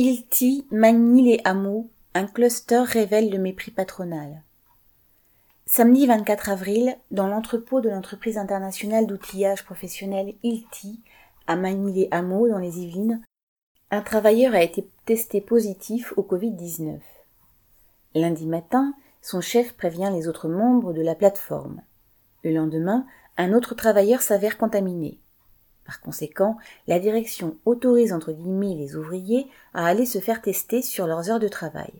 Ilti manie les hameaux, un cluster révèle le mépris patronal. Samedi 24 avril, dans l'entrepôt de l'entreprise internationale d'outillage professionnel Ilti, à Magny-les-Hameaux, dans les Yvelines, un travailleur a été testé positif au Covid-19. Lundi matin, son chef prévient les autres membres de la plateforme. Le lendemain, un autre travailleur s'avère contaminé. Par conséquent, la direction autorise entre guillemets les ouvriers à aller se faire tester sur leurs heures de travail.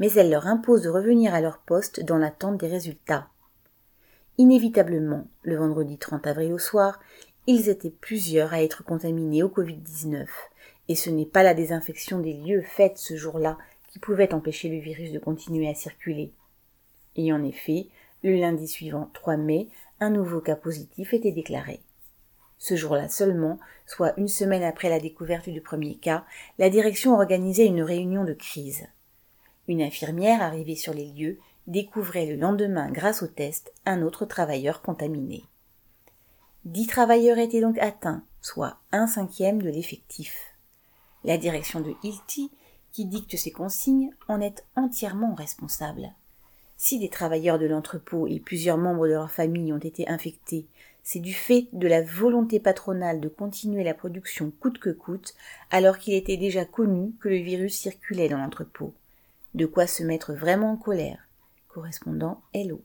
Mais elle leur impose de revenir à leur poste dans l'attente des résultats. Inévitablement, le vendredi 30 avril au soir, ils étaient plusieurs à être contaminés au Covid-19, et ce n'est pas la désinfection des lieux faite ce jour-là qui pouvait empêcher le virus de continuer à circuler. Et en effet, le lundi suivant 3 mai, un nouveau cas positif était déclaré. Ce jour-là seulement, soit une semaine après la découverte du premier cas, la direction organisait une réunion de crise. Une infirmière arrivée sur les lieux découvrait le lendemain, grâce au test, un autre travailleur contaminé. Dix travailleurs étaient donc atteints, soit un cinquième de l'effectif. La direction de Hilti, qui dicte ses consignes, en est entièrement responsable. Si des travailleurs de l'entrepôt et plusieurs membres de leur famille ont été infectés c'est du fait de la volonté patronale de continuer la production coûte que coûte, alors qu'il était déjà connu que le virus circulait dans l'entrepôt. De quoi se mettre vraiment en colère. Correspondant Hello.